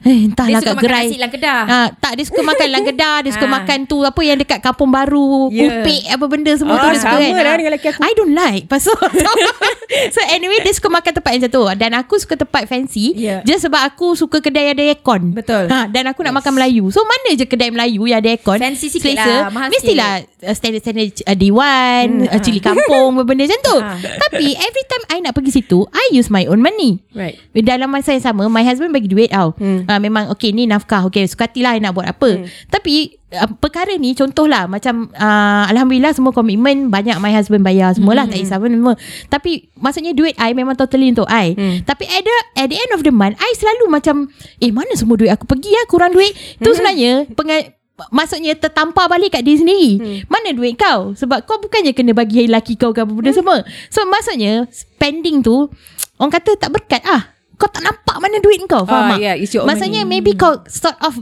eh, Entahlah Dia suka kat makan gerai nasi dalam kedah. ha, Tak dia suka makan dalam kedah Dia suka [LAUGHS] Ha. makan tu Apa yang dekat kampung baru Yeah. Upik apa benda semua tu Ah, dia suka sama kan lah Ha. dengan lelaki aku. I don't like Pasal [LAUGHS] So anyway Dia suka makan tempat yang macam tu Dan aku suka tempat fancy Yeah. Just sebab aku suka kedai yang ada aircon Betul. ha, Dan aku nak makan Melayu So mana je kedai Melayu Yang ada aircon Fancy sikit selesa, lah, mahal Uh, Standard-standard uh, Dewan hmm. uh, Cili kampung [LAUGHS] Benda macam tu Ha. Tapi every time I nak pergi situ I use my own money Right. dalam masa yang sama My husband bagi duit tau hmm. uh, Memang okay ni nafkah Okay suka hati lah I nak buat apa hmm. Tapi uh, Perkara ni Contohlah Macam uh, Alhamdulillah semua komitmen Banyak my husband bayar Semualah hmm. tak kisah pun semua Tapi Maksudnya duit I Memang totally untuk I hmm. Tapi at the, at the end of the month I selalu macam Eh mana semua duit aku pergi ya Kurang duit Tu sebenarnya penga- Maksudnya tertampar balik kat dia sendiri. Hmm. Mana duit kau? Sebab kau bukannya kena bagi laki kau ke apa benda hmm. semua. So maksudnya Spending tu Orang kata tak berkat ah. Kau tak nampak mana duit kau Faham Ah, tak? yeah, Maksudnya maybe kau Sort of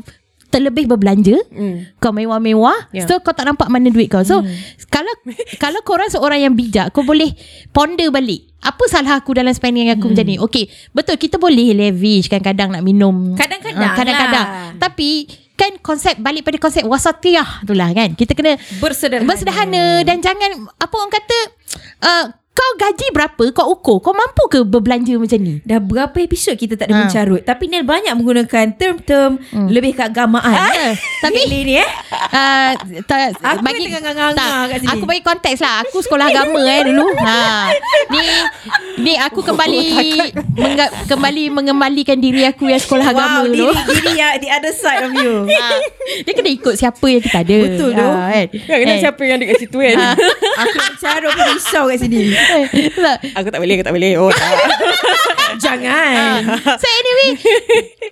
Terlebih berbelanja. Mm. Kau mewah-mewah Yeah. So kau tak nampak mana duit kau. So Kalau [LAUGHS] Kalau korang seorang yang bijak Kau boleh Ponder balik. Apa salah aku dalam spending aku macam ni? Okay Betul kita boleh lavish Kadang-kadang nak minum. Kadang-kadang Ah, Kadang-kadang. lah. Tapi Kan konsep Balik pada konsep wasatiyah tu lah kan Kita kena Bersederhana. Bersederhana Dan jangan Apa orang kata uh, Kau gaji berapa Kau ukur Kau mampu ke berbelanja macam ni Dah berapa episod kita tak ada Ha. mencarut Tapi Nel banyak menggunakan term-term Lebih keagamaan Ah, [LAUGHS] tapi- Nel ni eh Uh, ta, Aku yang tengah nganga-nganga kat sini. Aku bagi konteks lah Aku sekolah agama eh dulu ha. Ni Ni aku kembali [LAUGHS] mengga, Kembali mengembalikan diri aku Yang sekolah agama Wow dulu diri, diri yang the other side of you [LAUGHS] ha. Dia kena ikut siapa yang kita ada Betul tu. ha, kan? Ya, kena Eh. siapa yang ada kat situ kan? Ha. Aku yang carut pun risau kat sini. [LAUGHS] aku tak boleh, aku tak boleh. Oh, tak. [LAUGHS] Jangan. [LAUGHS] So anyway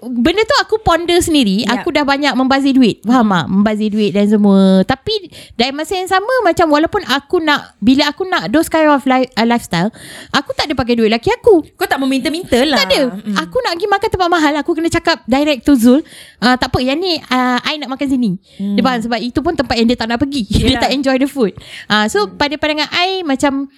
Benda tu aku ponder sendiri. Yap. Aku dah banyak membazir duit. Faham tak? Membazir duit dan semua. Tapi Dari masa yang sama Macam walaupun aku nak Bila aku nak Those kind of li- uh, lifestyle Aku tak ada pakai duit laki aku. Kau tak meminta-minta lah. Tak ada. Mm. Aku nak pergi makan tempat mahal. Aku kena cakap Direct to Zul uh, Tak apa yang ni uh, I nak makan sini. Dia faham? Sebab itu pun tempat yang dia tak nak pergi. Dia Yelah. tak enjoy the food. Uh, So pada pandangan I Macam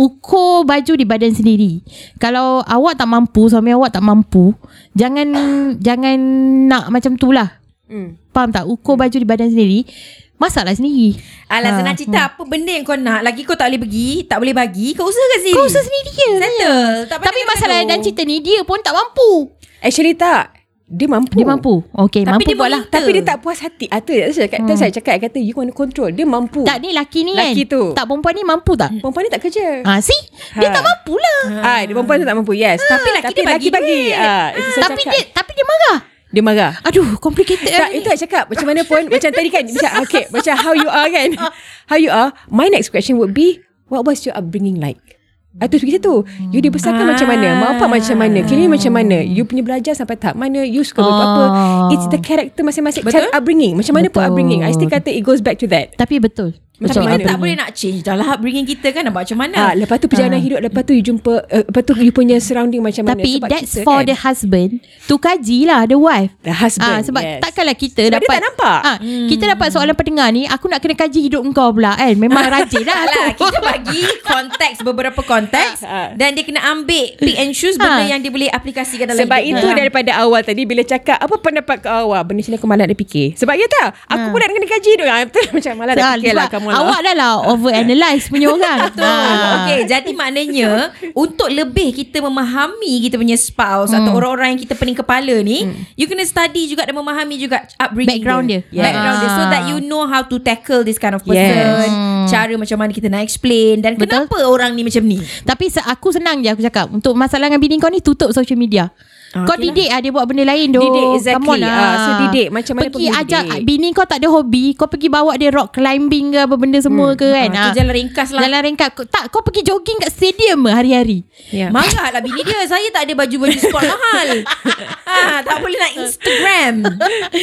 Ukur baju di badan sendiri. Kalau awak tak mampu Suami awak tak mampu Jangan [COUGHS] Jangan nak macam tu lah. Hmm. Faham tak? Ukur baju di badan sendiri Masalah sendiri. Alah Ah, senang cerita Apa benda yang kau nak? Lagi kau tak boleh pergi Tak boleh bagi Kau usaha kat sini Kau usaha sendiri je. Settle. Tak Tapi masalah dan cerita ni Dia pun tak mampu. Actually tak. Dia mampu. Dia mampu Okay Tapi mampu dia buat lah meminta. Tapi dia tak puas hati. Ah, tu saya cakap, hmm. saya cakap kata you want to control. Dia mampu. Tak ni laki ni Laki kan tu. Tak perempuan ni mampu tak Perempuan ni tak kerja. Ha, see? Dia Ha. tak mampu lah. Ah, dia perempuan tu tak mampu. Yes. Tapi laki Tapi dia bagi laki bagi. duit. Ah, itu saya Tapi cakap. dia tapi dia marah. dia marah. Aduh, complicated Tak, itu saya cakap Macam mana pun Macam tadi kan Macam okay Macam how you are kan [LAUGHS] How you are My next question would be What was your upbringing like Ah, tu pergi situ You dibesarkan Ah. macam mana Mak bapak macam mana Kini macam mana You punya belajar sampai tahap mana You suka buat apa Ah. It's the character masing-masing Betul. Cara upbringing Macam mana pun Betul. upbringing I still kata It goes back to that Tapi betul. Tapi kan mana? tak boleh nak change Dah. Lah upbringing kita kan Nak buat macam mana? Ah, lepas tu perjalanan hidup Lepas tu you jumpa uh, Lepas tu you punya surrounding macam mana? Tapi Sebab that's kita for kan, the husband to kaji lah the wife. The husband Ah, sebab yes. takkanlah kita Sebab dia dapat tak nampak. Ah, Kita dapat soalan pendengar ni Aku nak kena kaji hidup engkau pula kan? Memang [LAUGHS] rajin lah. Alah, aku kita bagi konteks beberapa konteks dan dia kena ambil pick and choose benda Ah. yang dia boleh aplikasikan dalam Sebab hidup. itu dia. daripada awal tadi Bila cakap Apa pendapat kau awal? Benda sini aku malas nak fikir. Sebab ya tak? Aku pun nak kena kaji tu Betul. [LAUGHS] Macam malas nak fikir lah kamu lah Awak dah lah over analyse punya [LAUGHS] orang Betul. Okey, jadi maknanya untuk lebih kita memahami kita punya spouse atau orang-orang yang kita pening kepala ni, you kena study juga dan memahami juga upbringing Background dia. dia. Background dia so Ah. that you know how to tackle this kind of person. Yes. Cara macam mana kita nak explain dan Betul. kenapa orang ni macam ni. Tapi aku senang je aku cakap Untuk masalah dengan bini kau ni Tutup social media Ah, Kau okey lah. didik lah Dia buat benda lain doh. Didik, exactly. Come on lah Ah, so didik, macam mana Pergi ajak didik. Bini kau tak ada hobi Kau pergi bawa dia rock climbing ke Apa benda semua ke kan Ah, tu jalan ringkas lah. Jalan ringkas Tak kau pergi jogging kat stadium hari-hari Ya. Marah lah bini dia Saya tak ada baju-baju sport mahal ha, [LAUGHS] Tak boleh nak Instagram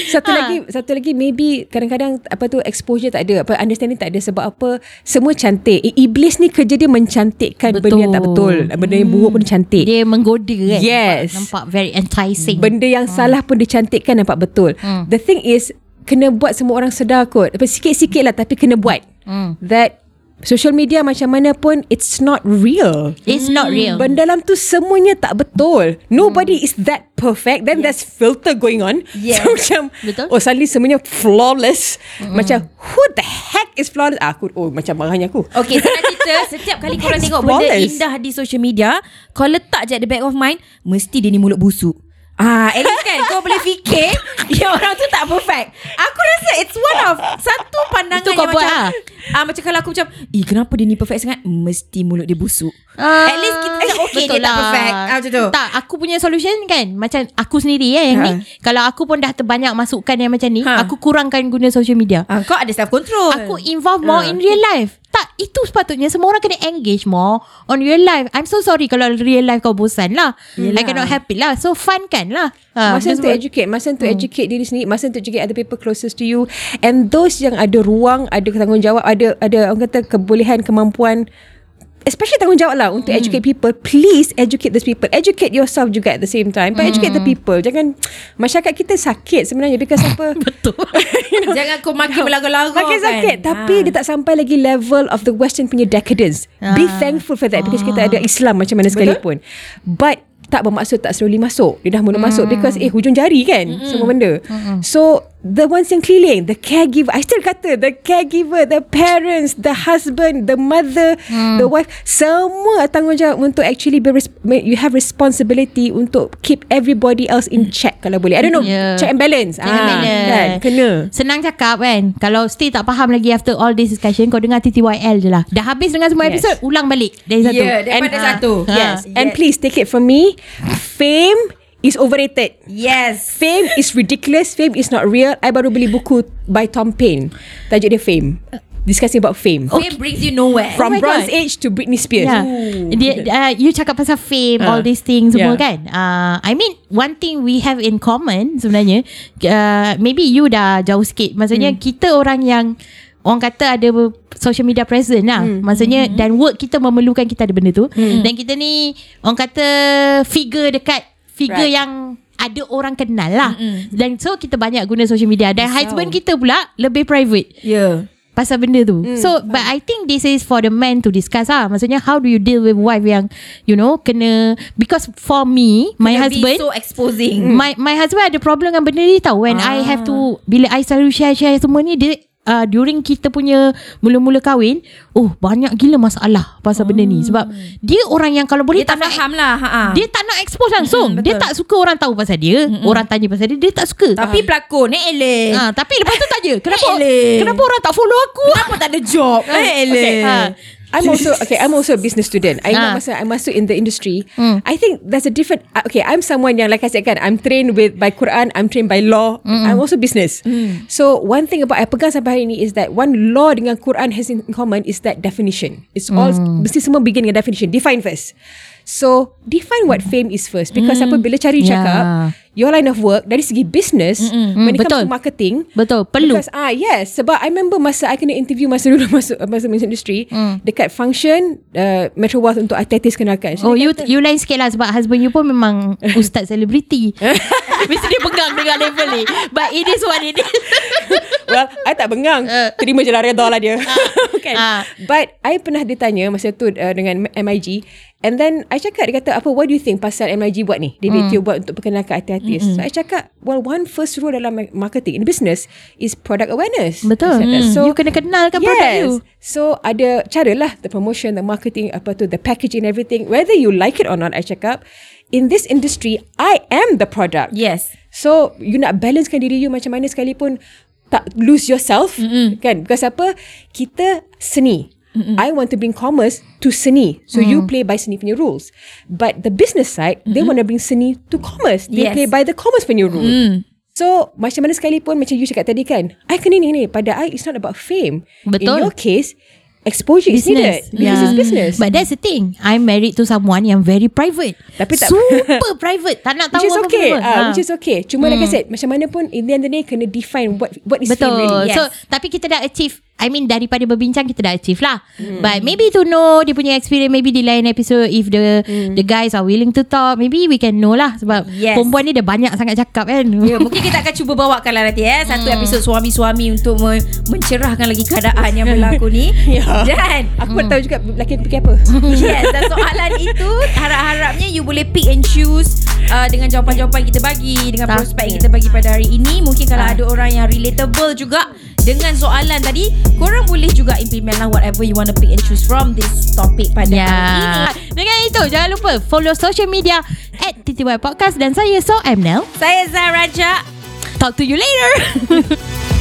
Satu Ha. lagi Satu lagi Maybe kadang-kadang Apa tu Exposure tak ada apa Understanding tak ada Sebab apa Semua cantik Iblis ni kerja dia Mencantikkan Benda yang tak betul Benda yang buruk pun dia cantik Dia menggoda kan Yes. Nampak, nampak very enticing. Benda yang salah pun dicantikkan Nampak betul. The thing is Kena buat semua orang sedar kot. Sikit-sikit lah Tapi kena buat. Hmm. That Social media macam mana pun It's not real It's not real Benda dalam tu semuanya tak betul. Nobody is that perfect. Then there's filter going on. Yes. [LAUGHS] So macam Betul. Oh suddenly semuanya flawless. Macam who the heck is flawless? Ah, Aku oh macam marahnya aku. Okay cerita [LAUGHS] Setiap kali korang tengok Benda flawless. indah di social media Kau letak je at the back of mind Mesti dia ni mulut busuk Ah, at least kan kau boleh fikir [LAUGHS] yang orang tu tak perfect. Aku rasa it's one of satu pandangan Itu kau yang buat macam lah. ah macam kalau aku macam, "Eh, kenapa dia ni perfect sangat?" Mesti mulut dia busuk. Ah, At least kita macam okay dia betul tak perfect. Ah, macam tu. Tak, aku punya solution kan Macam aku sendiri ya yang Ha. ni Kalau aku pun dah terbanyak masukkan yang macam ni Ha. Aku kurangkan guna social media Ah, kau ada self control. Aku involve more Ah. in real life Tak, itu sepatutnya Semua orang kena engage more On real life. I'm so sorry Kalau real life kau bosan lah. Yelah. I cannot it lah. So fun kan lah. Ha, Masa untuk educate Masa untuk educate diri sendiri Masa untuk educate other people closest to you. And those yang ada ruang Ada tanggungjawab Ada ada orang kata kebolehan Kemampuan Especially tanggungjawab lah Untuk educate people. Please educate those people. Educate yourself juga at the same time. But educate the people. Jangan [TSK] Masyarakat kita sakit sebenarnya Because apa? [LAUGHS] Betul. [LAUGHS] Jangan kau makin melaga-laga Makin kan. sakit. Tapi Ah. dia tak sampai lagi level Of the western punya decadence. Be Ah. thankful for that Because kita ada Islam Macam mana sekalipun But tak bermaksud tak slowly masuk. Dia dah mula masuk Because eh hujung jari kan Semua benda. So the ones yang keliling, the caregiver. I still kata the caregiver, the parents, the husband, the mother, the wife, semua tanggungjawab untuk actually be res- you have responsibility untuk keep everybody else in check kalau boleh. I don't know, Yeah. check and balance. Check and balance. Kan? Kena. Senang cakap kan Kalau still tak faham lagi After all this discussion Kau dengar TTYL je lah Dah habis dengan semua Yes. episod Ulang balik Dari satu Ya, daripada And- satu. Ah. Yes. Ah. And Yes. please take it from me. Fame is overrated. Yes. Fame is ridiculous. Fame is not real. I baru beli buku by Tom Paine. Tajuk dia Fame. Discussing about fame. Fame brings you nowhere. From Oh Bronze God. Age to Britney Spears. Yeah. Dia, uh, you cakap pasal fame, Ah. all these things semua Yeah. kan. Uh, I mean, one thing we have in common sebenarnya, uh, maybe you dah jauh sikit. Maksudnya Hmm. kita orang yang orang kata ada social media present lah. Hmm. Maksudnya dan work kita memerlukan kita ada benda tu. Dan kita ni orang kata figure dekat figure Right. yang ada orang kenal lah. Dan so kita banyak guna social media. Dan husband kita pula lebih private Ya. pasal benda tu. Mm, so but I think this is for the man to discuss ah. Maksudnya how do you deal with wife yang you know kena because for me my Kena husband so exposing. my my husband ada problem dengan benda ni tau when I have to bila I selalu share-share semua ni dia Uh, during kita punya mula-mula kahwin Oh banyak gila masalah Pasal benda ni Sebab Dia orang yang kalau boleh Dia tak nak faham lah. Ha. Dia tak nak expose langsung Mm-mm, Dia tak suka orang tahu pasal dia Orang tanya pasal dia Dia tak suka Tapi pelakon eh eleh. Ah, Tapi lepas tu tanya [LAUGHS] Kenapa Eleh. Kenapa orang tak follow aku Kenapa tak ada job? Eh eleh. Okay. Ah. I'm also okay. I'm also a business student. I Ah. masa I masuk in the industry. Hmm. I think there's a different. uh, Okay, I'm someone yang like I said kan, I'm trained with by Quran. I'm trained by law. I'm also business. So one thing about I pegang sampai hari ni is that one law dengan Quran has in common is that definition. It's all mesti semua begin dengan definition. Define first. So define what fame is first because apa bila cari Yeah. cakap your line of work dari segi business when it betul. comes to marketing Betul Perlu Because ah yes sebab I remember masa I kena interview masa dulu [LAUGHS] masuk masa music industry mm. dekat function uh, Metro Wealth untuk artis kenalkan. So Oh you kata, you lain sikit lah Sebab husband you pun memang [LAUGHS] Ustaz selebriti [LAUGHS] Mesti dia pegang dengan level ni But it is what it is well I tak bengang terima je lah reda lah dia. kan. Ah. But I pernah ditanya masa tu uh, dengan MIG and then I cakap dia kata apa what do you think pasal MIG buat ni? Dia mm. buat untuk perkenalkan artis-artis. So I cakap well one first rule dalam ma- marketing in business is product awareness. Betul mm. You kena kenalkan produk you So ada cara lah the promotion, the marketing, apa tu, the packaging everything. Whether you like it or not, I cakap, in this industry, I am the product. Yes. So you nak balancekan diri you macam mana sekalipun tak lose yourself mm-hmm. kan because apa kita seni mm-hmm. I want to bring commerce to seni. So mm. you play by seni punya rules. But the business side mm-hmm. they want to bring seni to commerce. They Yes. play by the commerce punya rule. Mm. So macam mana sekalipun Macam you cakap tadi kan I kena ni ni Pada I it's not about fame. Betul. In your case Exposure is needed. Because it's business. But that's the thing. I'm married to someone Yang very private. Tapi tak- Super [LAUGHS] private. Tak nak tahu Which is apa-apa okay. Ha. uh, Which is okay. Cuma like I said Macam mana pun In the end of the day Kena define What what is Betul. fame really. So tapi kita dah achieve I mean daripada berbincang Kita dah achieve lah hmm. But maybe to know Dia punya experience Maybe di lain episode If the Hmm. The guys are willing to talk Maybe we can know lah Sebab Yes. Perempuan ni dah banyak sangat cakap kan Ya, mungkin kita akan cuba bawakan lah nanti eh satu episod suami-suami untuk me- mencerahkan lagi keadaan yang [LAUGHS] berlaku ni. Ya. Dan Aku pun tahu juga Lelaki aku fikir apa [LAUGHS] yes, dan soalan itu harap-harapnya you boleh pick and choose uh, dengan jawapan-jawapan kita bagi, dengan prospek yang kita bagi pada hari ini. Mungkin kalau ada orang yang relatable juga dengan soalan tadi, korang boleh juga implement lah whatever you want to pick and choose from this topic pada hari ini. Ya Dengan itu Jangan lupa Follow social media At TTY Podcast Dan saya So I'm Nel Saya Zahraja. Talk to you later [LAUGHS]